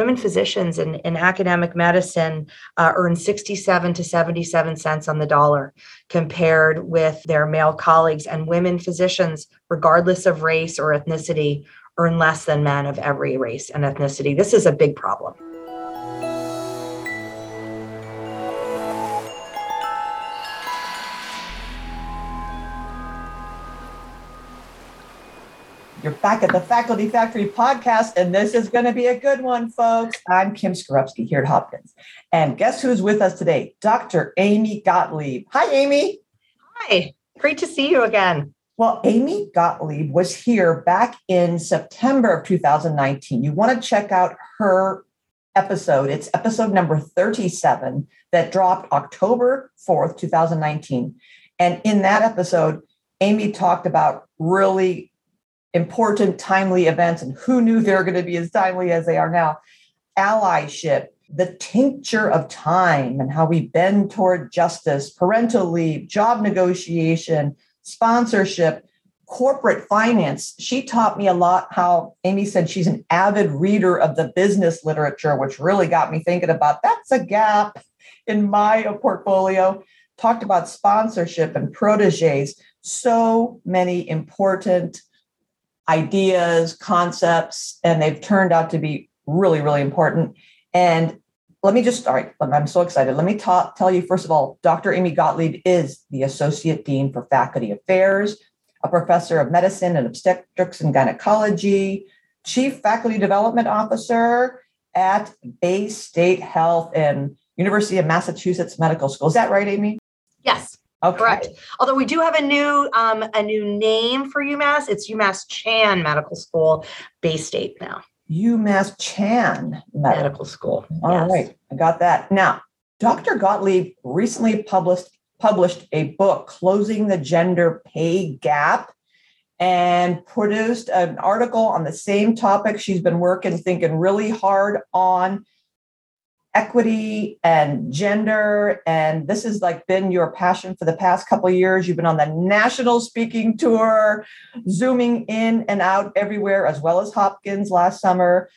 women physicians in, in academic medicine uh, earn 67 to 77 cents on the dollar compared with their male colleagues. And women physicians, regardless of race or ethnicity, earn less than men of every race and ethnicity. This is a big problem. You're back at the Faculty Factory podcast, and this is going to be a good one, folks. I'm Kim Skarupski here at Hopkins. And guess who's with us today? Dr. Amy Gottlieb. Hi, Amy. Hi, great to see you again. Well, Amy Gottlieb was here back in September of 2019. You want to check out her episode. It's episode number 37 that dropped October 4th, 2019. And in that episode, Amy talked about really important, timely events, and who knew they were going to be as timely as they are now. Allyship, the tincture of time, and how we bend toward justice, parental leave, job negotiation, sponsorship, corporate finance. She taught me a lot how Amy said she's an avid reader of the business literature, which really got me thinking about that's a gap in my portfolio. Talked about sponsorship and proteges. So many important ideas, concepts, and they've turned out to be really, really important. And let me just start. I'm so excited. Let me ta- tell you, first of all, Dr. Amy Gottlieb is the Associate Dean for Faculty Affairs, a professor of medicine and obstetrics and gynecology, Chief Faculty Development Officer at Baystate Health and University of Massachusetts Medical School. Is that right, Amy? Yes. Okay. Correct. Although we do have a new um, a new name for UMass, it's UMass Chan Medical School, Baystate now. UMass Chan Medical, Medical School. All yes. right, I got that. Now, Dr. Gottlieb recently published published a book, Closing the Gender Pay Gap, and produced an article on the same topic. She's been working, thinking really hard on equity and gender and this has like been your passion for the past couple years. You've been on the national speaking tour zooming in and out everywhere as well as hopkins last summer.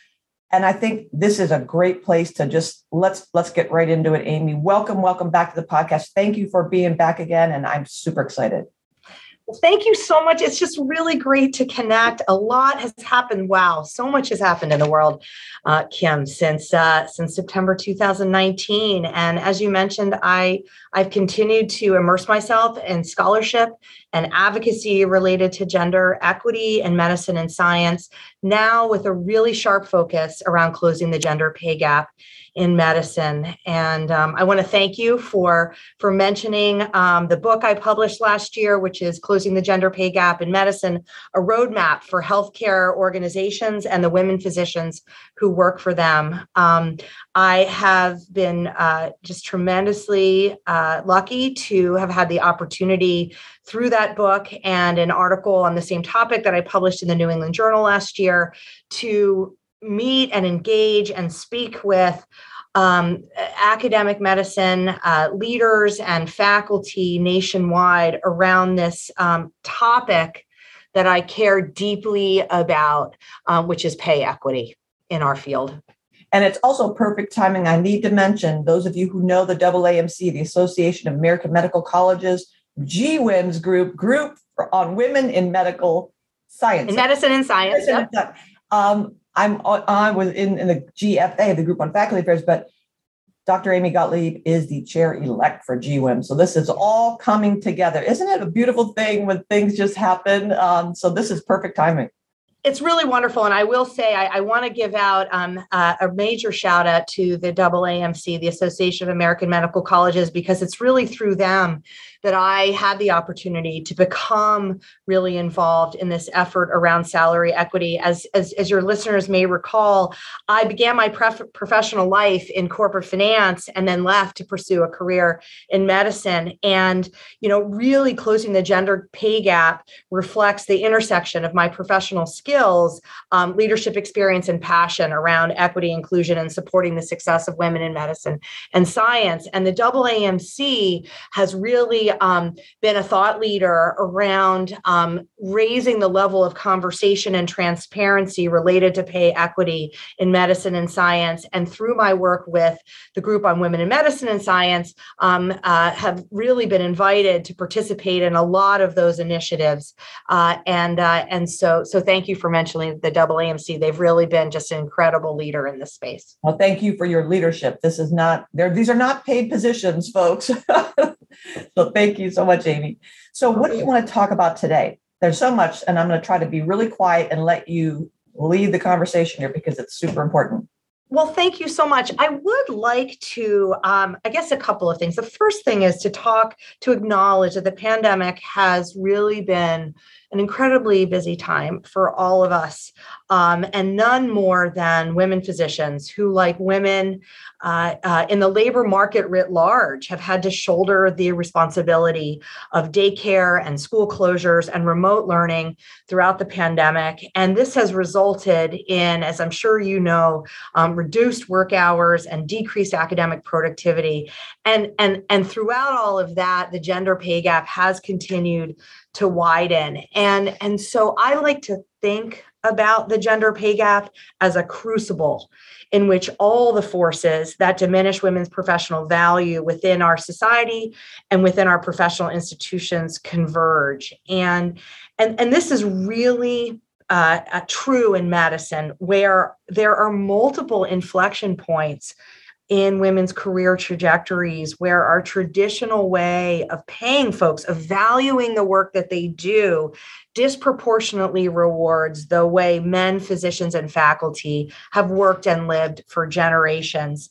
And i think this is a great place to just let's let's get right into it amy. Welcome welcome back to the podcast. Thank you for being back again and i'm super excited well, thank you so much. It's just really great to connect. A lot has happened. Wow, so much has happened in the world, uh, Kim, since uh, since September 2019. And as you mentioned, I I've continued to immerse myself in scholarship and advocacy related to gender equity and medicine and science. Now with a really sharp focus around closing the gender pay gap in medicine. And um, I want to thank you for for mentioning um, the book I published last year, which is "Closing the Gender Pay Gap in Medicine: A Roadmap for Healthcare Organizations and the Women Physicians Who Work for Them." Um, I have been uh, just tremendously uh, lucky to have had the opportunity through that book and an article on the same topic that I published in the New England Journal last year to meet and engage and speak with um, academic medicine uh, leaders and faculty nationwide around this um, topic that I care deeply about, um, which is pay equity in our field. And it's also perfect timing. I need to mention those of you who know the AAMC, the Association of American Medical Colleges, GWIMS group, group on women in medical science. In medicine and science. Medicine yep. um, I'm I was in, in the GFA, the group on faculty affairs, but Dr. Amy Gottlieb is the chair elect for GWIM. So this is all coming together. Isn't it a beautiful thing when things just happen? Um, so this is perfect timing it's really wonderful. And I will say, I, I want to give out um, uh, a major shout out to the AAMC, the Association of American Medical Colleges, because it's really through them that I had the opportunity to become really involved in this effort around salary equity. As, as, as your listeners may recall, I began my pref- professional life in corporate finance and then left to pursue a career in medicine. And, you know, really closing the gender pay gap reflects the intersection of my professional skills, um, leadership experience, and passion around equity, inclusion, and supporting the success of women in medicine and science. And the AAMC has really um, been a thought leader around um, raising the level of conversation and transparency related to pay equity in medicine and science. And through my work with the group on women in medicine and science, um, uh, have really been invited to participate in a lot of those initiatives. Uh, and uh, and so so thank you for mentioning the AAMC. They've really been just an incredible leader in this space. Well, thank you for your leadership. This is not there. These are not paid positions, folks. so thank you so much, Amy. So what do you want to talk about today? There's so much, and I'm going to try to be really quiet and let you lead the conversation here because it's super important. Well, thank you so much. I would like to, um, I guess, a couple of things. The first thing is to talk, to acknowledge that the pandemic has really been an incredibly busy time for all of us, um, and none more than women physicians who, like women uh, uh, in the labor market writ large, have had to shoulder the responsibility of daycare and school closures and remote learning throughout the pandemic. And this has resulted in, as I'm sure you know, um, reduced work hours and decreased academic productivity. And, and, and throughout all of that, the gender pay gap has continued to widen. And, and so I like to think about the gender pay gap as a crucible in which all the forces that diminish women's professional value within our society and within our professional institutions converge. And, and, and this is really uh, true in medicine, where there are multiple inflection points in women's career trajectories where our traditional way of paying folks, of valuing the work that they do, disproportionately rewards the way men, physicians, and faculty have worked and lived for generations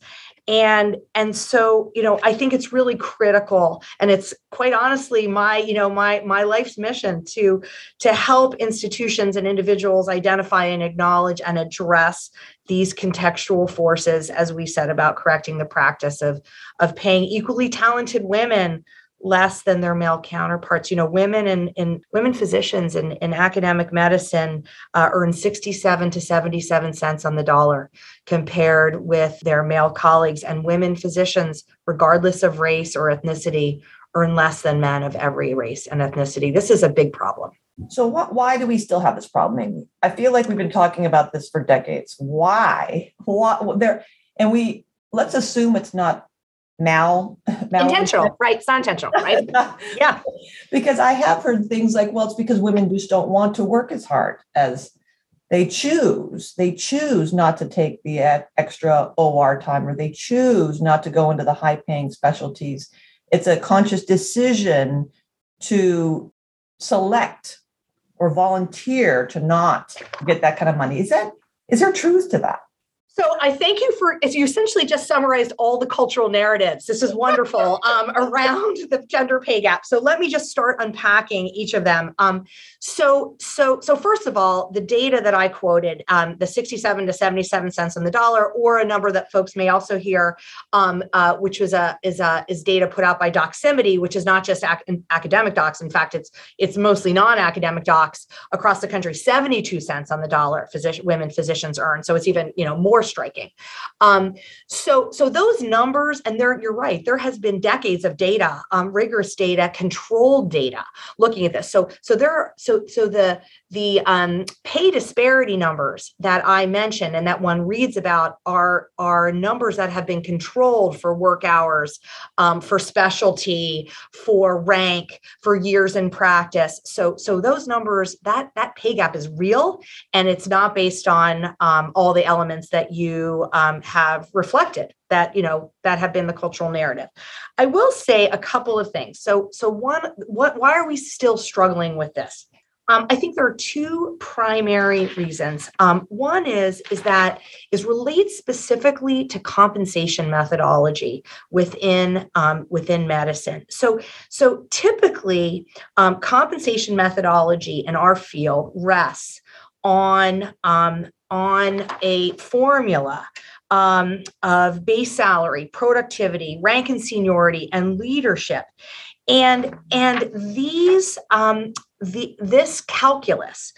and and so you know i think it's really critical and it's quite honestly my you know my my life's mission to to help institutions and individuals identify and acknowledge and address these contextual forces as we said about correcting the practice of of paying equally talented women less than their male counterparts. You know, women and in, in, women physicians in, in academic medicine uh, earn 67 to 77 cents on the dollar compared with their male colleagues. And women physicians, regardless of race or ethnicity, earn less than men of every race and ethnicity. This is a big problem. So, what, why do we still have this problem, Amy? I feel like we've been talking about this for decades. Why? What there? And we let's assume it's not mal, mal intentional, right? It's not intentional, right? yeah. Because I have heard things like, well, it's because women just don't want to work as hard as they choose. They choose not to take the extra OR time or they choose not to go into the high paying specialties. It's a conscious decision to select or volunteer to not get that kind of money. Is that is there truth to that? So I thank you for you essentially just summarized all the cultural narratives. This is wonderful um, around the gender pay gap. So let me just start unpacking each of them. Um, so so so first of all, the data that I quoted, um, the 67 to 77 cents on the dollar, or a number that folks may also hear, um, uh, which was a is a is data put out by Doximity, which is not just ac- academic docs. In fact, it's it's mostly non-academic docs across the country. 72 cents on the dollar, physician women physicians earn. So it's even you know more striking. Um, so, so those numbers, and there, you're right. There has been decades of data, um, rigorous data, controlled data, looking at this. So, so there, are so, so the the um, pay disparity numbers that I mentioned and that one reads about are are numbers that have been controlled for work hours, um, for specialty, for rank, for years in practice. So, so those numbers that that pay gap is real, and it's not based on um, all the elements that you um, have reflected that you know that have been the cultural narrative. I will say a couple of things. So so one what why are we still struggling with this um, I think there are two primary reasons. Um, one is is that is relates specifically to compensation methodology within um, within medicine. So so typically um, compensation methodology in our field rests on um, on a formula um, of base salary, productivity, rank and seniority, and leadership. And, and these um, the, this calculus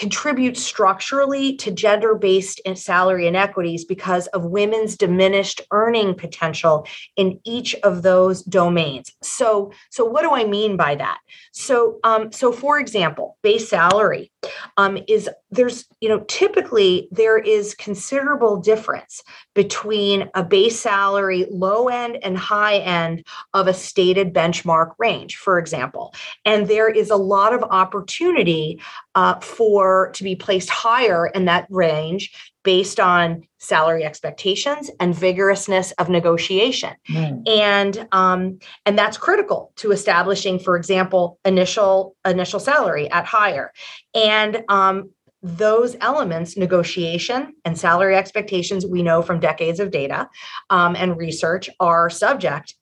contribute structurally to gender based salary inequities because of women's diminished earning potential in each of those domains. So, so what do I mean by that? So, um, so for example, base salary um, is there's you know typically there is considerable difference between a base salary low end and high end of a stated benchmark range for example and there is a lot of opportunity uh, for to be placed higher in that range based on salary expectations and vigorousness of negotiation. Mm. and um, and that's critical to establishing for example initial initial salary at higher. And um, those elements negotiation and salary expectations we know from decades of data um, and research are subject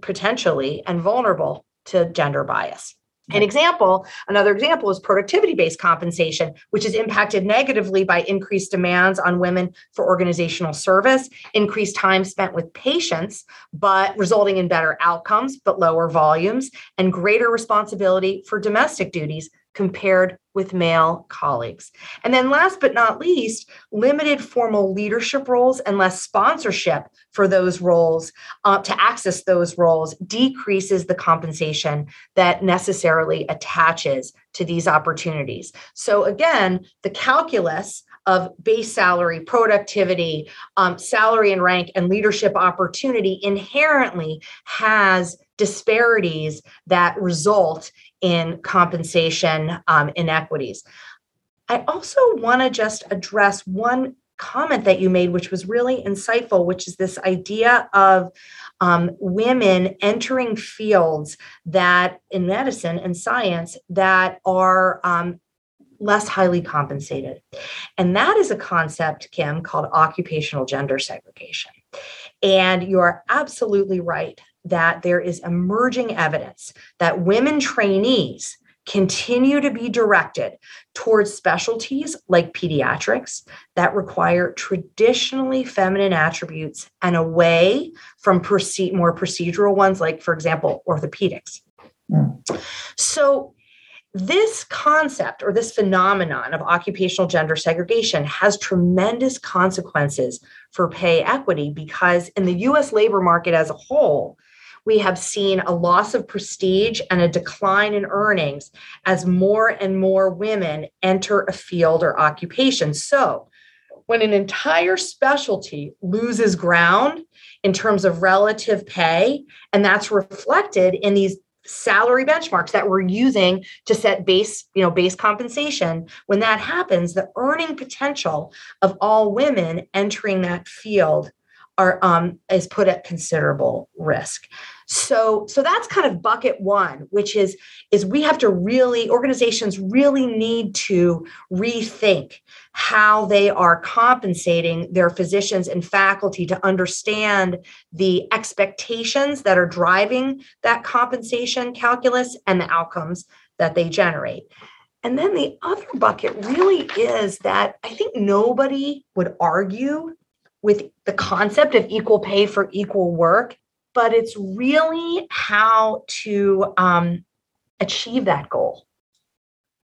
potentially and vulnerable to gender bias an example, another example is productivity based compensation, which is impacted negatively by increased demands on women for organizational service, increased time spent with patients, but resulting in better outcomes, but lower volumes, and greater responsibility for domestic duties compared with male colleagues. And then, last but not least, limited formal leadership roles and less sponsorship for those roles uh, to access those roles decreases the compensation that necessarily attaches to these opportunities. So, again, the calculus of base salary, productivity, um, salary and rank, and leadership opportunity inherently has disparities that result in compensation um, inequities. I also want to just address one comment that you made, which was really insightful, which is this idea of um, women entering fields that in medicine and science that are um, less highly compensated. And that is a concept, Kim, called occupational gender segregation. And you're absolutely right that there is emerging evidence that women trainees continue to be directed towards specialties like pediatrics that require traditionally feminine attributes and away from proce- more procedural ones like for example orthopedics mm. so this concept or this phenomenon of occupational gender segregation has tremendous consequences for pay equity because in the US labor market as a whole we have seen a loss of prestige and a decline in earnings as more and more women enter a field or occupation. So, when an entire specialty loses ground in terms of relative pay, and that's reflected in these salary benchmarks that we're using to set base you know base compensation when that happens the earning potential of all women entering that field are um, is put at considerable risk so so that's kind of bucket one which is is we have to really organizations really need to rethink how they are compensating their physicians and faculty to understand the expectations that are driving that compensation calculus and the outcomes that they generate. And then the other bucket really is that i think nobody would argue with the concept of equal pay for equal work but it's really how to um, achieve that goal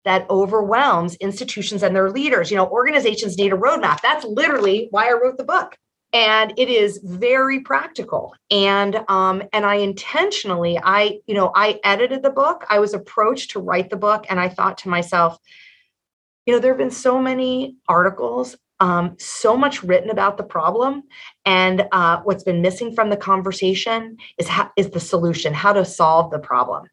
that overwhelms institutions and their leaders. You know, organizations need a roadmap. That's literally why I wrote the book. And it is very practical. And um, and I intentionally, I, you know, I edited the book. I was approached to write the book, and I thought to myself, you know, there have been so many articles um, so much written about the problem and uh, what's been missing from the conversation is how, is the solution how to solve the problem.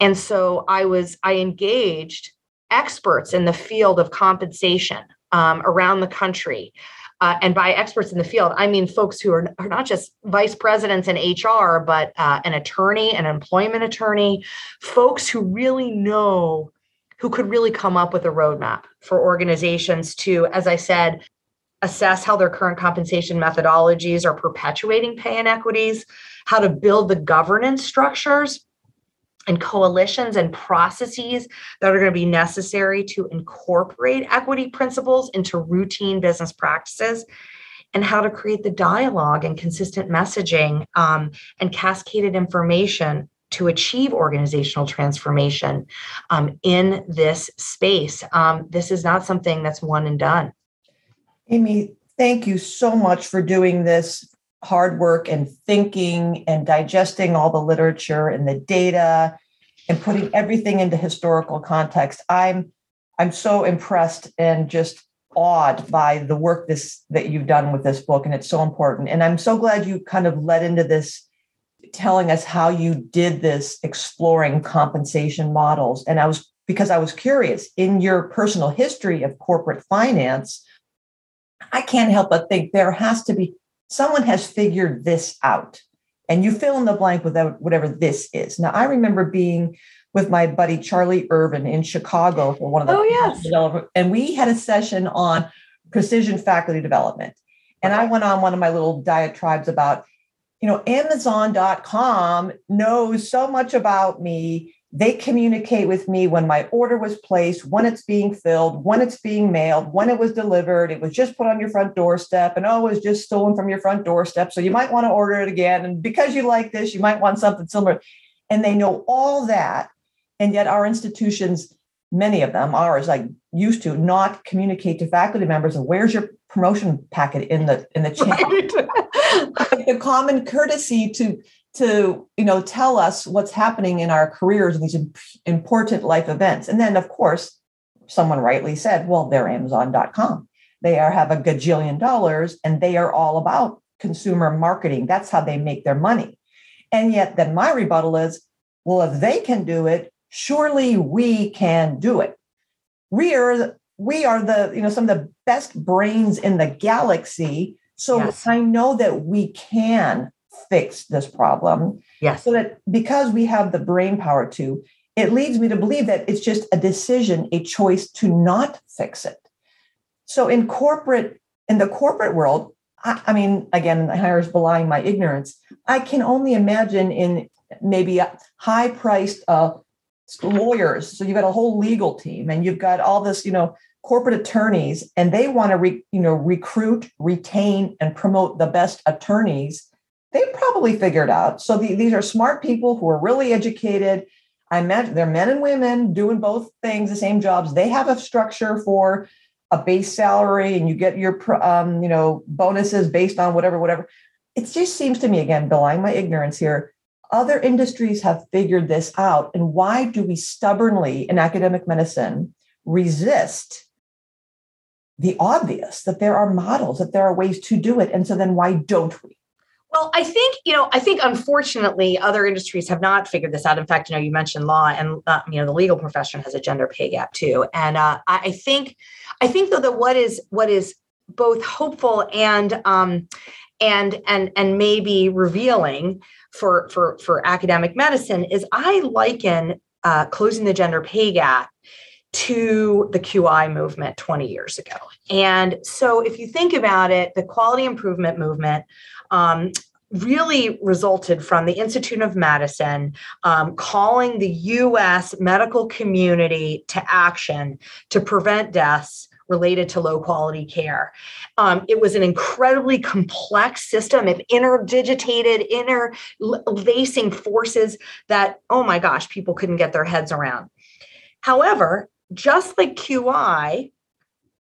And so i was i engaged experts in the field of compensation um, around the country. Uh, and by experts in the field i mean folks who are, are not just vice presidents in hr but uh, an attorney an employment attorney folks who really know who could really come up with a roadmap for organizations to, as I said, assess how their current compensation methodologies are perpetuating pay inequities, how to build the governance structures and coalitions and processes that are going to be necessary to incorporate equity principles into routine business practices and how to create the dialogue and consistent messaging um, and cascaded information to achieve organizational transformation um, in this space. Um, this is not something that's one and done. Amy, thank you so much for doing this hard work and thinking and digesting all the literature and the data and putting everything into historical context. I'm I'm so impressed and just awed by the work this that you've done with this book and it's so important and i'm so glad you kind of led into this telling us how you did this exploring compensation models and i was because i was curious in your personal history of corporate finance i can't help but think there has to be someone has figured this out and you fill in the blank with whatever this is now i remember being with my buddy Charlie Irvin in Chicago for one of the oh, yes. and we had a session on precision faculty development. And I went on one of my little diatribes about, you know, Amazon.com knows so much about me. They communicate with me when my order was placed, when it's being filled, when it's being mailed, when it was delivered. It was just put on your front doorstep, and oh, it was just stolen from your front doorstep. So you might want to order it again. And because you like this, you might want something similar. And they know all that and yet our institutions, many of them, ours, like used to not communicate to faculty members of where's your promotion packet in the in the channel. Right. the common courtesy to to you know tell us what's happening in our careers these important life events and then of course someone rightly said well they're amazon.com they are have a gajillion dollars and they are all about consumer marketing that's how they make their money and yet then my rebuttal is well if they can do it surely we can do it. We are we are the you know some of the best brains in the galaxy. So yes. I know that we can fix this problem. Yes. So that because we have the brain power to, it leads me to believe that it's just a decision, a choice to not fix it. So in corporate, in the corporate world, I, I mean, again, Harris belying my ignorance. I can only imagine in maybe a high-priced uh, lawyers. So you've got a whole legal team and you've got all this, you know, corporate attorneys and they want to re, you know recruit, retain and promote the best attorneys. They probably figured out. So the, these are smart people who are really educated. I imagine they're men and women doing both things, the same jobs. They have a structure for a base salary and you get your um, you know bonuses based on whatever whatever it just seems to me again belying my ignorance here other industries have figured this out. And why do we stubbornly in academic medicine resist the obvious that there are models, that there are ways to do it? And so then why don't we? Well, I think you know. I think unfortunately, other industries have not figured this out. In fact, you know, you mentioned law, and uh, you know, the legal profession has a gender pay gap too. And uh, I think, I think though that what is what is both hopeful and um, and and and maybe revealing for for for academic medicine is I liken uh, closing the gender pay gap to the QI movement 20 years ago. And so, if you think about it, the quality improvement movement um, really resulted from the Institute of Medicine um, calling the US medical community to action to prevent deaths related to low quality care. Um, it was an incredibly complex system of interdigitated, interlacing forces that, oh my gosh, people couldn't get their heads around. However, just like QI,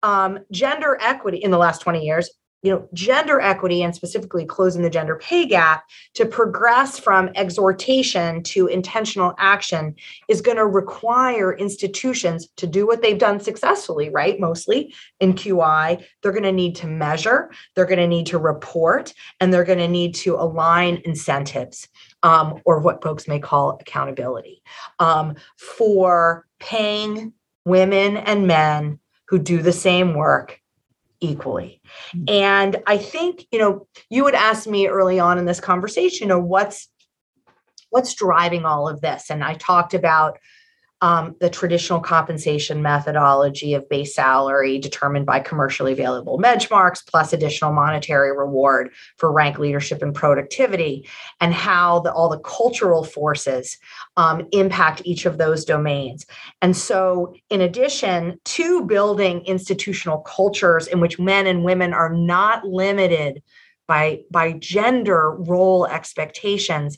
um, gender equity in the last 20 years you know gender equity and specifically closing the gender pay gap to progress from exhortation to intentional action is going to require institutions to do what they've done successfully right mostly in qi they're going to need to measure they're going to need to report and they're going to need to align incentives um, or what folks may call accountability um, for paying women and men who do the same work equally. Mm-hmm. And I think, you know, you would ask me early on in this conversation, you know, what's what's driving all of this? And I talked about um, the traditional compensation methodology of base salary determined by commercially available benchmarks plus additional monetary reward for rank leadership and productivity and how the, all the cultural forces um, impact each of those domains. And so in addition to building institutional cultures in which men and women are not limited by by gender role expectations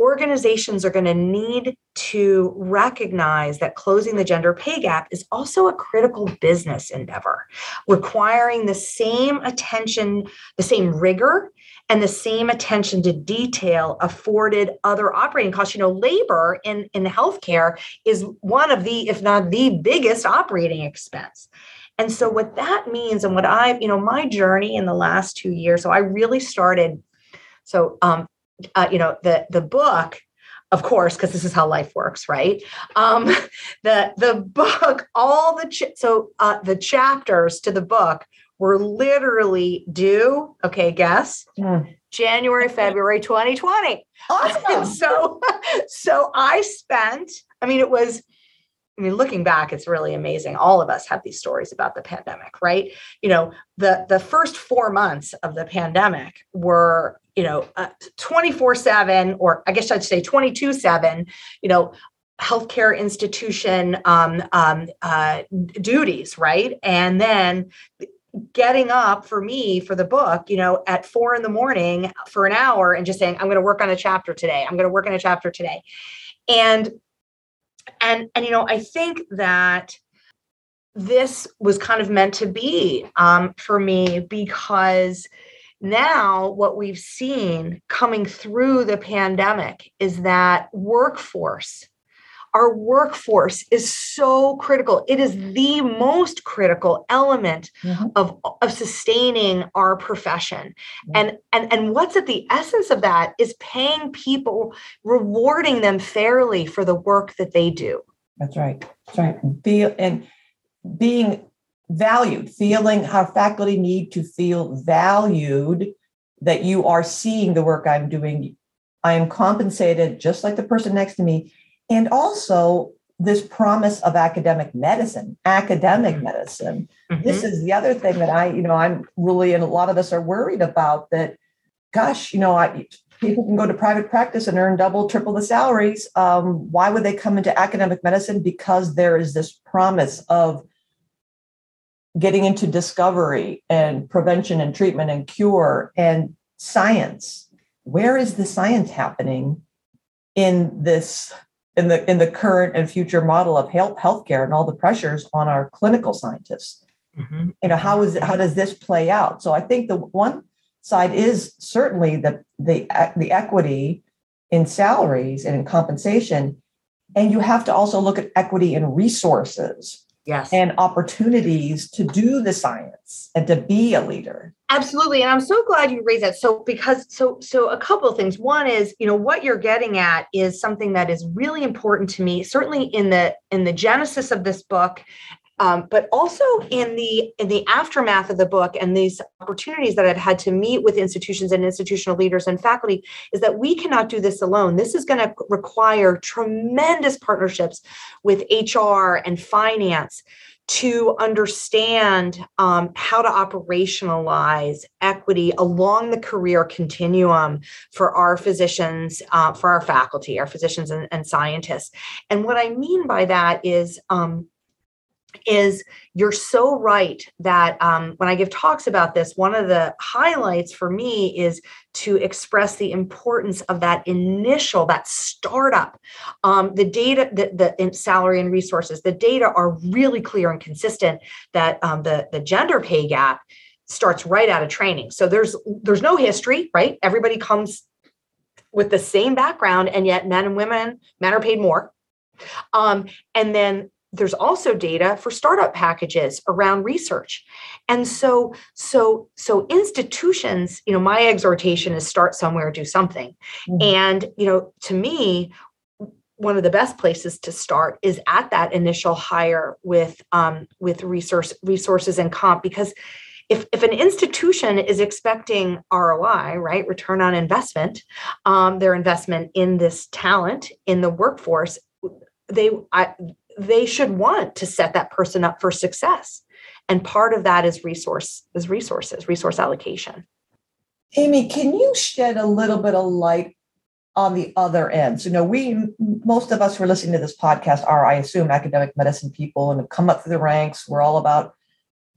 organizations are going to need to recognize that closing the gender pay gap is also a critical business endeavor, requiring the same attention, the same rigor, and the same attention to detail afforded other operating costs. You know, labor in, in healthcare is one of the, if not the biggest operating expense. And so, what that means, and what I've, you know, my journey in the last two years, so I really started. So, um, uh, you know, the the book, of course, because this is how life works, right? Um, the the book, all the ch- so uh, the chapters to the book were literally due. Okay, guess. January, February, 2020. Awesome. so, so I spent. I mean, it was I mean, looking back, it's really amazing. All of us have these stories about the pandemic, right? You know, the the first four months of the pandemic were, you know, twenty four seven, or I guess I'd say twenty two seven. You know, healthcare institution um, um, uh, duties, right? And then getting up for me for the book, you know, at four in the morning for an hour and just saying, I'm going to work on a chapter today. I'm going to work on a chapter today. And and and you know i think that this was kind of meant to be um, for me because now what we've seen coming through the pandemic is that workforce our workforce is so critical. It is the most critical element mm-hmm. of, of sustaining our profession. Mm-hmm. and and and what's at the essence of that is paying people rewarding them fairly for the work that they do. That's right. That's right. Feel and being valued feeling how faculty need to feel valued that you are seeing the work i'm doing. I am compensated just like the person next to me and also this promise of academic medicine academic mm-hmm. medicine mm-hmm. this is the other thing that i you know i'm really and a lot of us are worried about that gosh you know i people can go to private practice and earn double triple the salaries um, why would they come into academic medicine because there is this promise of getting into discovery and prevention and treatment and cure and science where is the science happening in this in the in the current and future model of health healthcare and all the pressures on our clinical scientists. Mm-hmm. You know, how is it, how does this play out? So I think the one side is certainly the the the equity in salaries and in compensation, and you have to also look at equity in resources yes. and opportunities to do the science and to be a leader. Absolutely and i'm so glad you raised that. So because so so a couple of things. One is you know what you're getting at is something that is really important to me certainly in the in the genesis of this book um, but also in the in the aftermath of the book and these opportunities that I've had to meet with institutions and institutional leaders and faculty is that we cannot do this alone. This is going to require tremendous partnerships with HR and finance to understand um, how to operationalize equity along the career continuum for our physicians, uh, for our faculty, our physicians and, and, scientists. And what I mean by that is um, is you're so right that um, when I give talks about this, one of the highlights for me is to express the importance of that initial, that startup. Um, the data, the, the salary and resources, the data are really clear and consistent that um, the, the gender pay gap starts right out of training. So there's there's no history, right? Everybody comes with the same background, and yet men and women, men are paid more. Um, and then there's also data for startup packages around research and so so so institutions you know my exhortation is start somewhere do something mm-hmm. and you know to me one of the best places to start is at that initial hire with um, with resource resources and comp because if, if an institution is expecting ROI, right, return on investment, um, their investment in this talent in the workforce, they I, they should want to set that person up for success. And part of that is resource is resources resource allocation. Amy can you shed a little bit of light on the other end? So you know we most of us who are listening to this podcast are i assume academic medicine people and have come up through the ranks. We're all about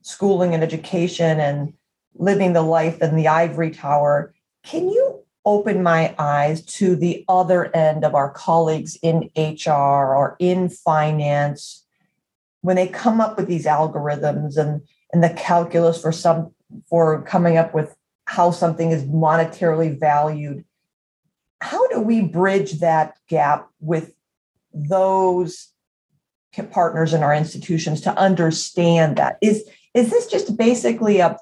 schooling and education and living the life in the ivory tower. Can you opened my eyes to the other end of our colleagues in HR or in finance. When they come up with these algorithms and, and the calculus for some for coming up with how something is monetarily valued how do we bridge that gap with those partners in our institutions to understand that? Is is this just basically a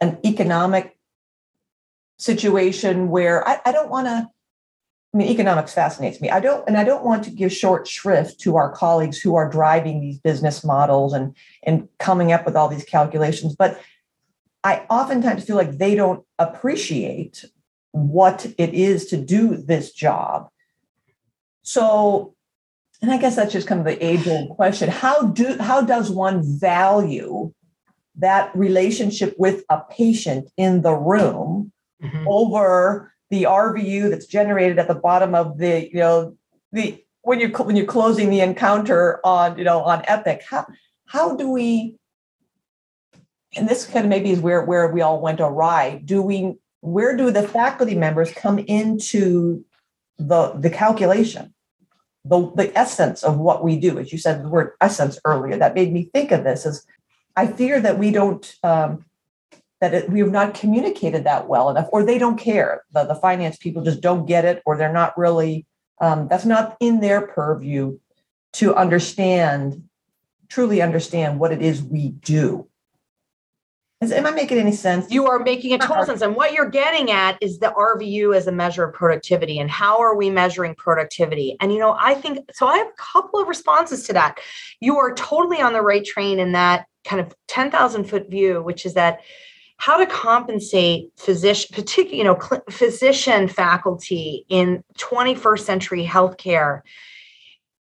an economic situation where I, I don't want to I mean, economics fascinates me. I don't, and I don't want to give short shrift to our colleagues who are driving these business models and and coming up with all these calculations. But I oftentimes feel like they don't appreciate what it is to do this job. So, and I guess that's just kind of the age-old question. How do how does one value that relationship with a patient in the room mm-hmm. over the RVU that's generated at the bottom of the, you know, the when you're when you're closing the encounter on, you know, on Epic. How how do we and this kind of maybe is where where we all went awry. Do we where do the faculty members come into the the calculation? The, the essence of what we do, as you said the word essence earlier, that made me think of this Is I fear that we don't um, that it, we have not communicated that well enough, or they don't care. The, the finance people just don't get it, or they're not really, um, that's not in their purview to understand, truly understand what it is we do. Is, am I making any sense? You are making a total sense. And what you're getting at is the RVU as a measure of productivity and how are we measuring productivity? And, you know, I think so. I have a couple of responses to that. You are totally on the right train in that kind of 10,000 foot view, which is that how to compensate physician, particularly, you know, cl- physician faculty in 21st century healthcare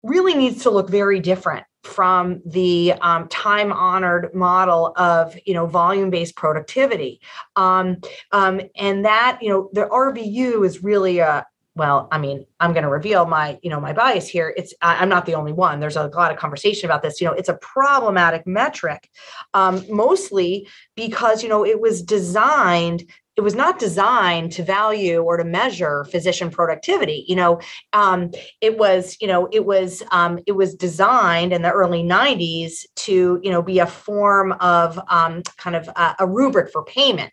really needs to look very different from the um, time honored model of you know volume based productivity. Um, um, and that you know the rvu is really a well i mean i'm going to reveal my you know my bias here. It's i'm not the only one. There's a lot of conversation about this. You know it's a problematic metric um, mostly because you know it was designed it was not designed to value or to measure physician productivity you know? Um, it was you know it was um, it was designed in the early 90s to you know be a form of um, kind of a, a rubric for payment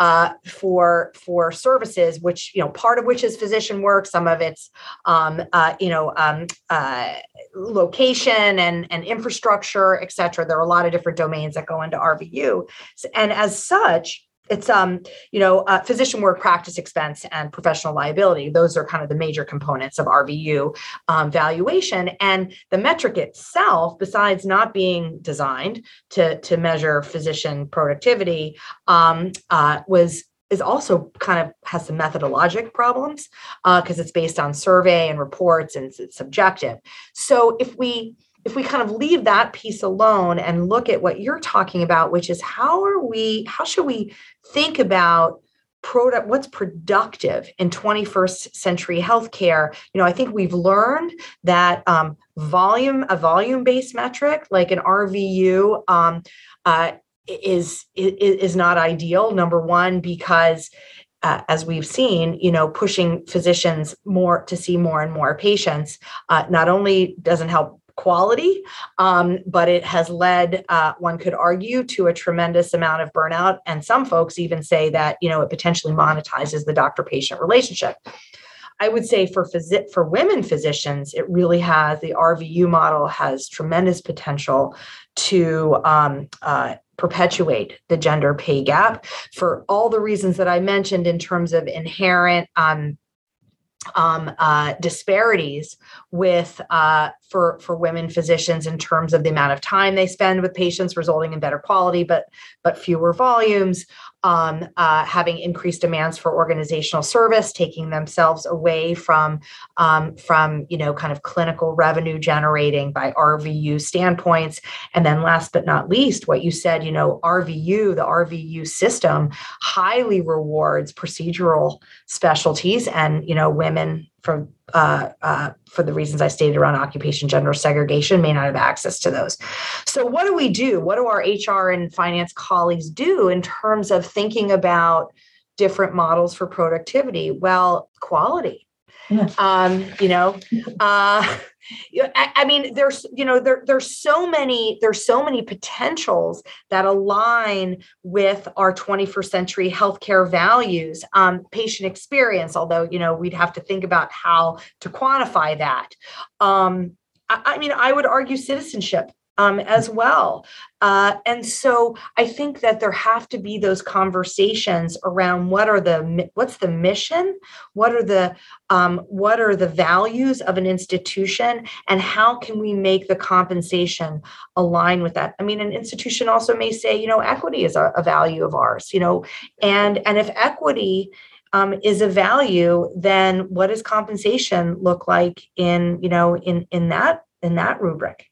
uh, for for services, which you know part of which is physician work, some of it's um, uh, you know um, uh, location and and infrastructure, et cetera. There are a lot of different domains that go into RVU, and as such, it's um you know uh, physician work practice expense and professional liability. Those are kind of the major components of rvu um, valuation. And the metric itself besides not being designed to to measure physician productivity um, uh, was is also kind of has some methodologic problems because uh, it's based on survey and reports and it's, it's subjective. So if we if we kind of leave that piece alone and look at what you're talking about which is how are we how should we think about product what's productive in 21st century healthcare? You know i think we've learned that um, volume a volume based metric like an rvu um, uh, is, is is not ideal number one because uh, as we've seen, you know, pushing physicians more to see more and more patients uh, not only doesn't help quality, um, but it has led, uh, one could argue, to a tremendous amount of burnout. And some folks even say that, you know, it potentially monetizes the doctor patient relationship. I would say for phys- for women physicians, it really has the RVU model has tremendous potential to um, uh, perpetuate the gender pay gap for all the reasons that I mentioned in terms of inherent um, um, uh, disparities with uh, for for women physicians in terms of the amount of time they spend with patients, resulting in better quality, but but fewer volumes. Um, uh, having increased demands for organizational service, taking themselves away from um, from you know kind of clinical revenue generating by RVU standpoints, and then last but not least, what you said, you know RVU, the RVU system highly rewards procedural specialties, and you know women for uh, uh, for the reasons I stated around occupation gender segregation may not have access to those. So what do we do? What do our HR and finance colleagues do in terms of thinking about different models for productivity well quality um, you know uh, I, I, mean there's you know there, there's so many there's so many potentials that align with our 21st century healthcare values um, patient experience although you know we'd have to think about how to quantify that. Um, I, I mean i would argue citizenship um, as well. Uh, and so I think that there have to be those conversations around what are the what's the mission, what are the um, what are the values of an institution, and how can we make the compensation align with that? I mean, an institution also may say, you know, equity is a, a value of ours, you know, and and if equity um, is a value, then what does compensation look like in you know in in that in that rubric?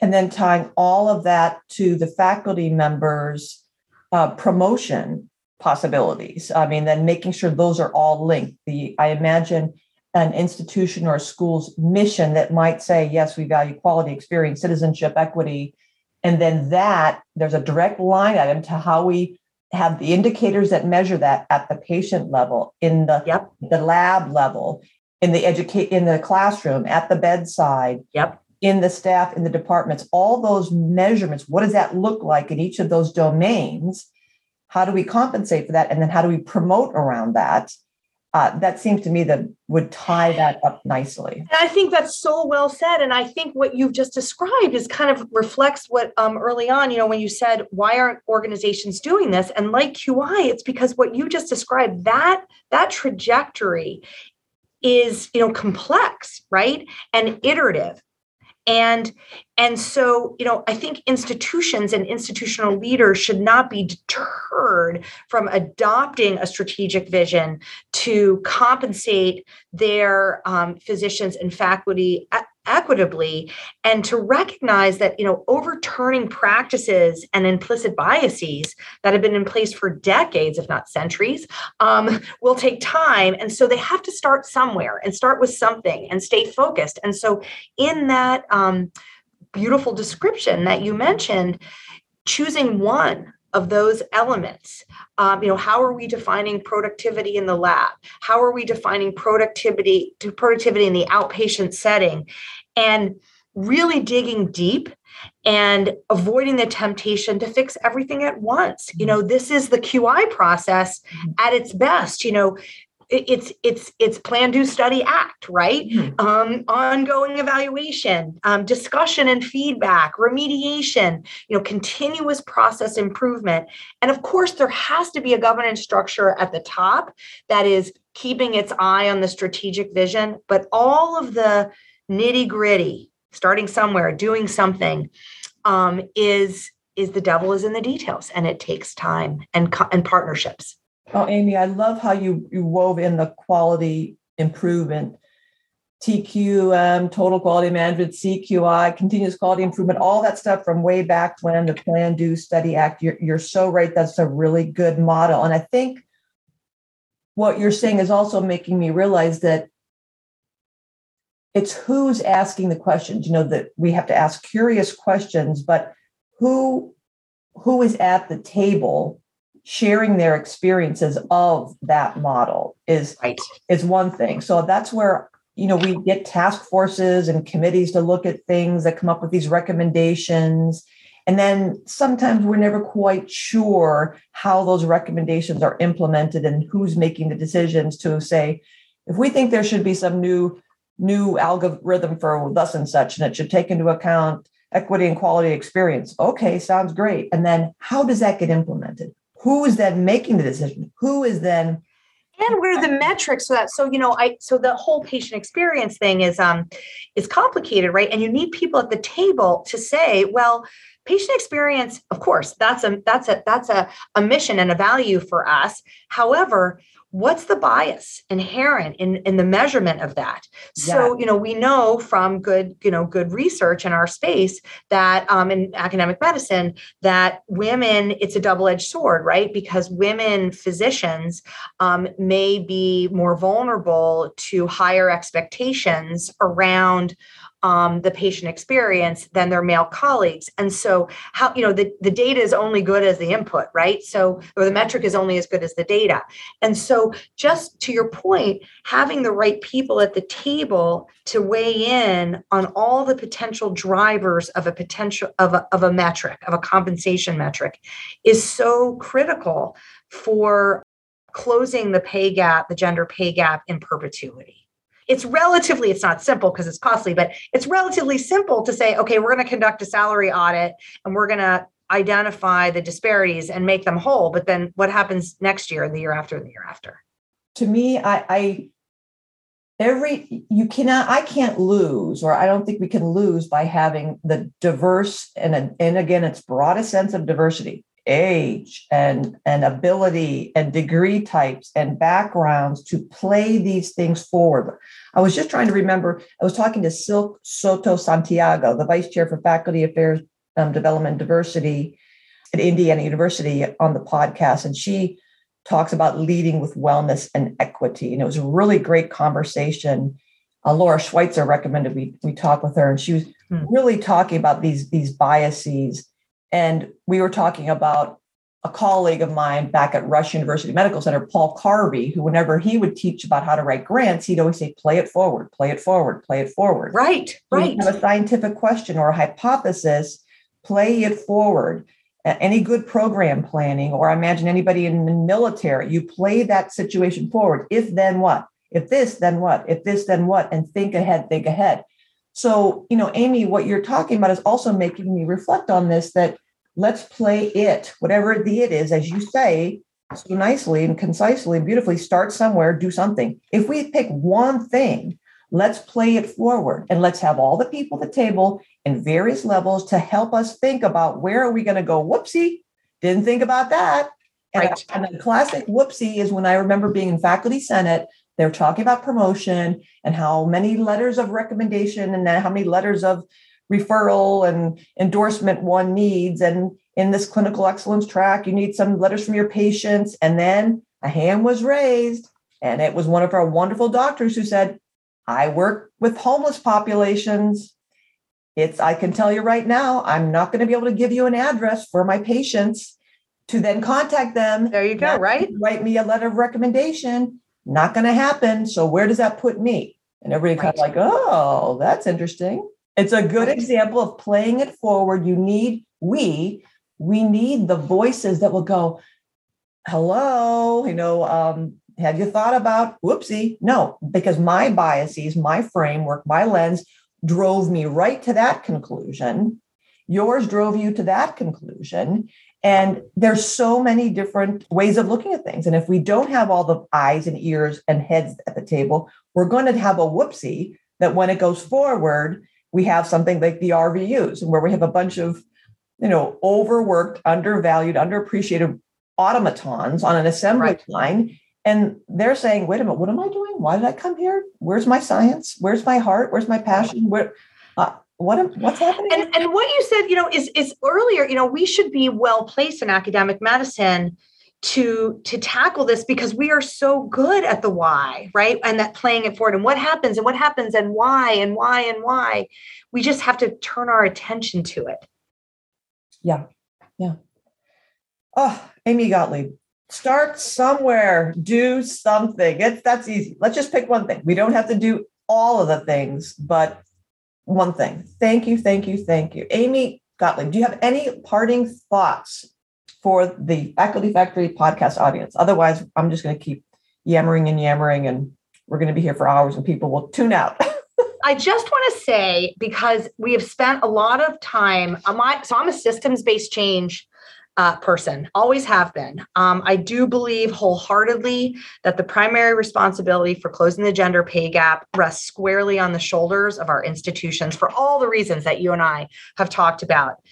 And then tying all of that to the faculty members uh, promotion possibilities. I mean then making sure those are all linked. The i imagine an institution or a school's mission that might say yes we value quality experience citizenship equity and then that there's a direct line item to how we have the indicators that measure that at the patient level in the yep. the lab level in the educate in the classroom at the bedside. Yep in the staff, in the departments, all those measurements, what does that look like in each of those domains? How do we compensate for that? And then how do we promote around that? Uh, that seems to me that would tie that up nicely. And I think that's so well said. And I think what you've just described is kind of reflects what um, early on, you know, when you said, why aren't organizations doing this? And like QI, it's because what you just described, that that trajectory is, you know, complex, right? And iterative and and so you know i think institutions and institutional leaders should not be deterred from adopting a strategic vision to compensate their um, physicians and faculty equitably and to recognize that you know overturning practices and implicit biases that have been in place for decades if not centuries um, will take time. And so they have to start somewhere and start with something and stay focused. And so in that um, beautiful description that you mentioned choosing one of those elements. Um, you know how are we defining productivity in the lab? How are we defining productivity to productivity in the outpatient setting? And really digging deep and avoiding the temptation to fix everything at once. You know this is the qi process mm-hmm. at its best. You know it's it's it's plan do study act right? Mm-hmm. um, ongoing evaluation um, discussion and feedback remediation you know continuous process improvement. And of course there has to be a governance structure at the top that is keeping its eye on the strategic vision but all of the nitty gritty starting somewhere doing something um, is is the devil is in the details and it takes time and and partnerships Oh, Amy, I love how you, you wove in the quality improvement, TQM, total quality management, CQI, continuous quality improvement, all that stuff from way back when the Plan, Do, Study Act. You're, you're so right. That's a really good model. And I think what you're saying is also making me realize that it's who's asking the questions. You know, that we have to ask curious questions, but who who is at the table sharing their experiences of that model is right. is one thing. So that's where you know we get task forces and committees to look at things that come up with these recommendations and then sometimes we're never quite sure how those recommendations are implemented and who's making the decisions to say if we think there should be some new new algorithm for thus and such and it should take into account equity and quality experience okay sounds great and then how does that get implemented who is then making the decision? Who is then and what are the metrics for that so you know i so the whole patient experience thing is um is complicated right? And you need people at the table to say well patient experience of course that's a that's a that's a, a mission and a value for us. However what's the bias inherent in, in the measurement of that so yeah. you know we know from good you know good research in our space that um, in academic medicine that women it's a double-edged sword right because women physicians um, may be more vulnerable to higher expectations around um, the patient experience than their male colleagues. And so, how, you know, the, the data is only good as the input, right? So, or the metric is only as good as the data. And so, just to your point, having the right people at the table to weigh in on all the potential drivers of a potential of a, of a metric, of a compensation metric, is so critical for closing the pay gap, the gender pay gap in perpetuity it's relatively it's not simple because it's costly but it's relatively simple to say okay we're going to conduct a salary audit and we're going to identify the disparities and make them whole but then what happens next year and the year after and the year after? To me i i every you cannot i can't lose or i don't think we can lose by having the diverse and and again it's broadest sense of diversity age and, and ability and degree types and backgrounds to play these things forward. I was just trying to remember, I was talking to Sylk Sotto-Santiago, the vice chair for faculty affairs, um, development, diversity at Indiana University on the podcast, and she talks about leading with wellness and equity. And it was a really great conversation. Uh, Laura Schweitzer recommended we, we talk with her, and she was hmm. really talking about these, these biases and we were talking about a colleague of mine back at Rush University Medical Center, Paul Carvey, who, whenever he would teach about how to write grants, he'd always say, play it forward, play it forward, play it forward. Right, right. have a scientific question or a hypothesis, play it forward. Any good program planning, or I imagine anybody in the military, you play that situation forward. If then what? If this, then what? If this, then what? And think ahead, think ahead. So, you know, Amy, what you're talking about is also making me reflect on this that let's play it, whatever the it is, as you say so nicely and concisely and beautifully, start somewhere, do something. If we pick one thing, let's play it forward and let's have all the people at the table in various levels to help us think about where are we going to go, whoopsie, didn't think about that. And, right. and the classic whoopsie is when I remember being in faculty senate they're talking about promotion and how many letters of recommendation and how many letters of referral and endorsement one needs. And in this clinical excellence track, you need some letters from your patients. And then a hand was raised, and it was one of our wonderful doctors who said, I work with homeless populations. It's, I can tell you right now, I'm not going to be able to give you an address for my patients to then contact them. There you go, right? Write me a letter of recommendation not going to happen. So where does that put me? And everybody right. kind of like, oh, that's interesting. It's a good example of playing it forward. You need, we, we need the voices that will go, hello, you know, um, have you thought about whoopsie? No, because my biases, my framework, my lens drove me right to that conclusion. Yours drove you to that conclusion. And there's so many different ways of looking at things. And if we don't have all the eyes and ears and heads at the table, we're going to have a whoopsie that when it goes forward, we have something like the RVUs, and where we have a bunch of, you know, overworked, undervalued, underappreciated automatons on an assembly right. line. And they're saying, wait a minute, what am I doing? Why did I come here? Where's my science? Where's my heart? Where's my passion? Where uh, what what's happening and, and what you said you know is is earlier you know we should be well placed in academic medicine to to tackle this because we are so good at the why right? And that playing it forward and what happens and what happens and why and why and why. We just have to turn our attention to it. Yeah yeah. Oh amy gottlieb start somewhere do something. It's that's easy. Let's just pick one thing. We don't have to do all of the things but one thing. Thank you, thank you, thank you. Amy Gottlieb, do you have any parting thoughts for the Faculty Factory podcast audience? Otherwise, I'm just going to keep yammering and yammering, and we're going to be here for hours and people will tune out. I just want to say, because we have spent a lot of time, so I'm a systems based change uh, person, always have been. Um, I do believe wholeheartedly that the primary responsibility for closing the gender pay gap rests squarely on the shoulders of our institutions for all the reasons that you and I have talked about.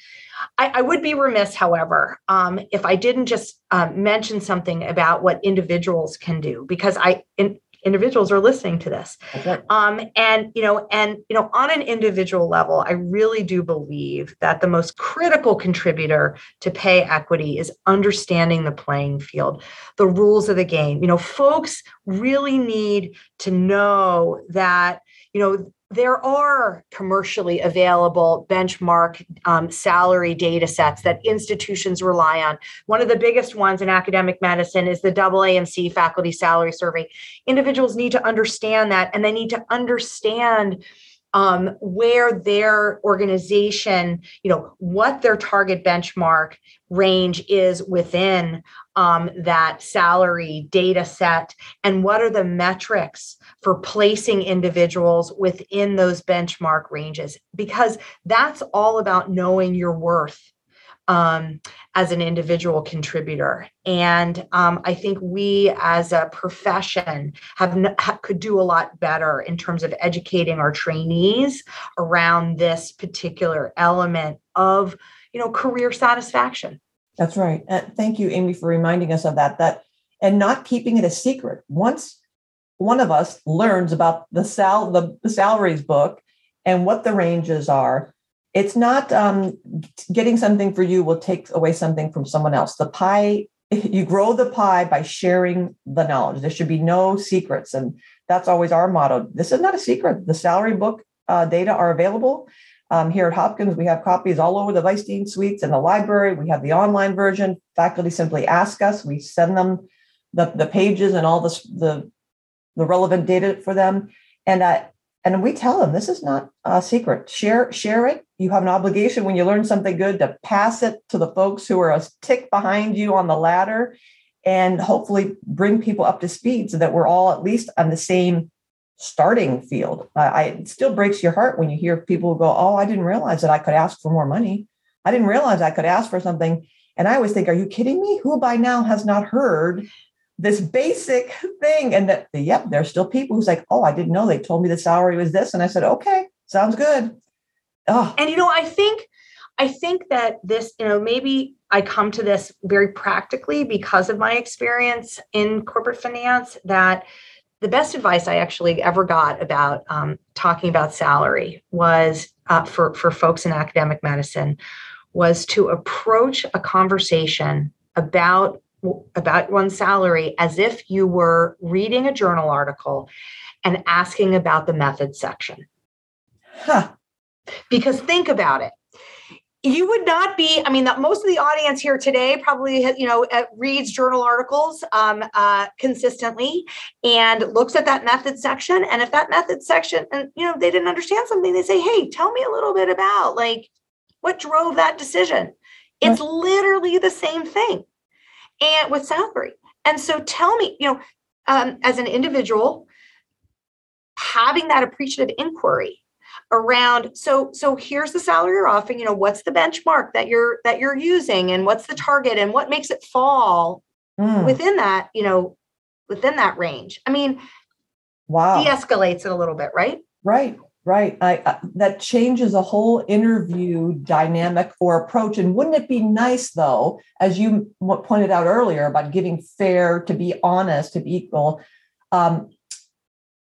I, I would be remiss, however, um, if I didn't just um, mention something about what individuals can do, because I, in, individuals are listening to this okay. um, and you know and you know on an individual level i really do believe that the most critical contributor to pay equity is understanding the playing field the rules of the game you know folks really need to know that you know there are commercially available benchmark um, salary data sets that institutions rely on. One of the biggest ones in academic medicine is the AAMC faculty salary survey. Individuals need to understand that, and they need to understand um, where their organization, you know, what their target benchmark range is within um, that salary data set, and what are the metrics for placing individuals within those benchmark ranges, because that's all about knowing your worth um, as an individual contributor. And um, I think we as a profession have, have, could do a lot better in terms of educating our trainees around this particular element of you know career satisfaction. That's right. Uh, thank you, Amy, for reminding us of that. That and not keeping it a secret. Once one of us learns about the sal the, the salaries book and what the ranges are, it's not um, getting something for you will take away something from someone else. The pie, you grow the pie by sharing the knowledge. There should be no secrets. And that's always our motto. This is not a secret. The salary book uh, data are available. Um, here at Hopkins, we have copies all over the Vice suites and the library. We have the online version. Faculty simply ask us. We send them the, the pages and all this, the, the relevant data for them. And uh, and we tell them this is not a secret. Share share it. You have an obligation when you learn something good to pass it to the folks who are a tick behind you on the ladder, and hopefully bring people up to speed so that we're all at least on the same starting field. Uh, I, it still breaks your heart when you hear people go, "Oh, I didn't realize that I could ask for more money. I didn't realize I could ask for something." And I always think, "Are you kidding me? Who by now has not heard this basic thing. And that, yep, there's still people who's like, oh, I didn't know they told me the salary was this. And I said, okay, sounds good. Oh. And, you know, I think, I think that this, you know, maybe I come to this very practically because of my experience in corporate finance that the best advice I actually ever got about um, talking about salary was uh, for, for folks in academic medicine was to approach a conversation about about one's salary as if you were reading a journal article and asking about the method section. Huh. Because think about it. You would not be, I mean, that most of the audience here today probably, you know, uh, reads journal articles um, uh, consistently and looks at that method section. And if that method section, and, you know, they didn't understand something, they say, hey, tell me a little bit about like what drove that decision. It's literally the same thing and with salary. And so tell me, you know, um, as an individual, having that appreciative inquiry around so so here's the salary you're offering you know what's the benchmark that you're that you're using and what's the target and what makes it fall mm. within that you know within that range i mean wow de-escalates it a little bit right right Right. I, uh, that changes a whole interview dynamic or approach. And wouldn't it be nice, though, as you pointed out earlier about giving fair, to be honest, to be equal, um,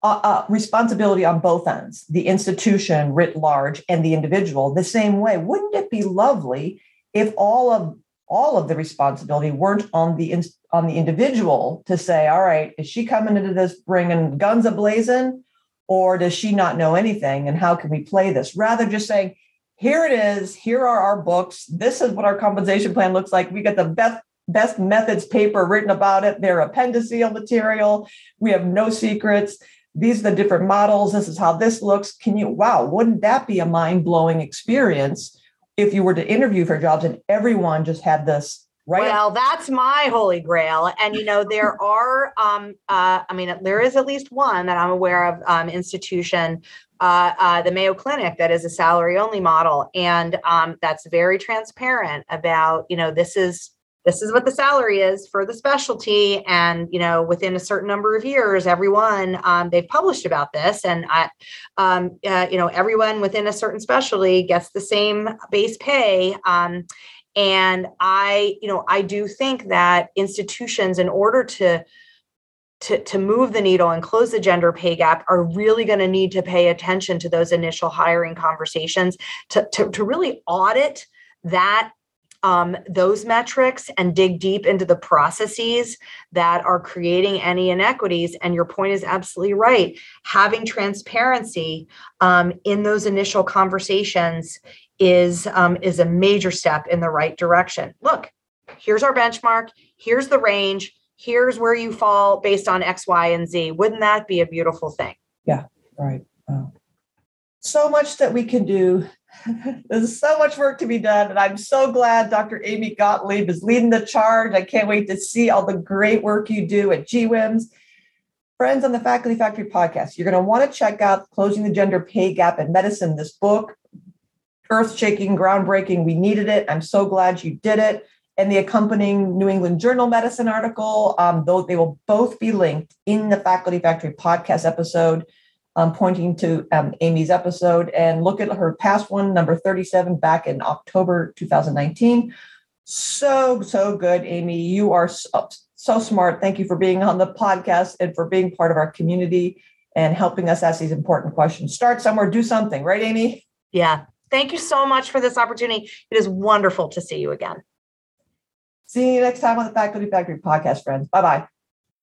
uh, uh, responsibility on both ends, the institution writ large and the individual, the same way. Wouldn't it be lovely if all of all of the responsibility weren't on the on the individual to say, all right, is she coming into this bringing guns ablazing? Or does she not know anything? And how can we play this? Rather just saying, here it is, here are our books. This is what our compensation plan looks like. We got the best best methods paper written about it. They're appendiceal material. We have no secrets. These are the different models. This is how this looks. Can you, wow, wouldn't that be a mind blowing experience if you were to interview for jobs and everyone just had this Right. Well, that's my holy grail. And, you know, there are, um, uh, I mean, there is at least one that I'm aware of um, institution, uh, uh, the Mayo Clinic, that is a salary only model. And um, that's very transparent about, you know, this is, this is what the salary is for the specialty. And you know within a certain number of years everyone um, they've published about this. And I, um, uh, you know everyone within a certain specialty gets the same base pay. Um, and I, you know, I do think that institutions, in order to to, to move the needle and close the gender pay gap are really going to need to pay attention to those initial hiring conversations to, to, to really audit that um, those metrics and dig deep into the processes that are creating any inequities. And your point is absolutely right. Having transparency um, in those initial conversations is um, is a major step in the right direction. Look, here's our benchmark. Here's the range. Here's where you fall based on X, Y, and Z. Wouldn't that be a beautiful thing? Yeah, right. Wow. So much that we can do There's so much work to be done. And I'm so glad Dr. Amy Gottlieb is leading the charge. I can't wait to see all the great work you do at GWIMS. Friends on the Faculty Factory podcast, you're going to want to check out Closing the Gender Pay Gap in Medicine, this book. Earth shaking, groundbreaking. We needed it. I'm so glad you did it. And the accompanying New England Journal Medicine article, um, though they will both be linked in the Faculty Factory podcast episode um, pointing to um, Amy's episode and look at her past one, number 37, back in October 2019. So, so good, Amy. You are so, so smart. Thank you for being on the podcast and for being part of our community and helping us ask these important questions. Start somewhere, do something, right, Amy? Yeah. Thank you so much for this opportunity. It is wonderful to see you again. See you next time on the Faculty Factory podcast, friends. Bye bye.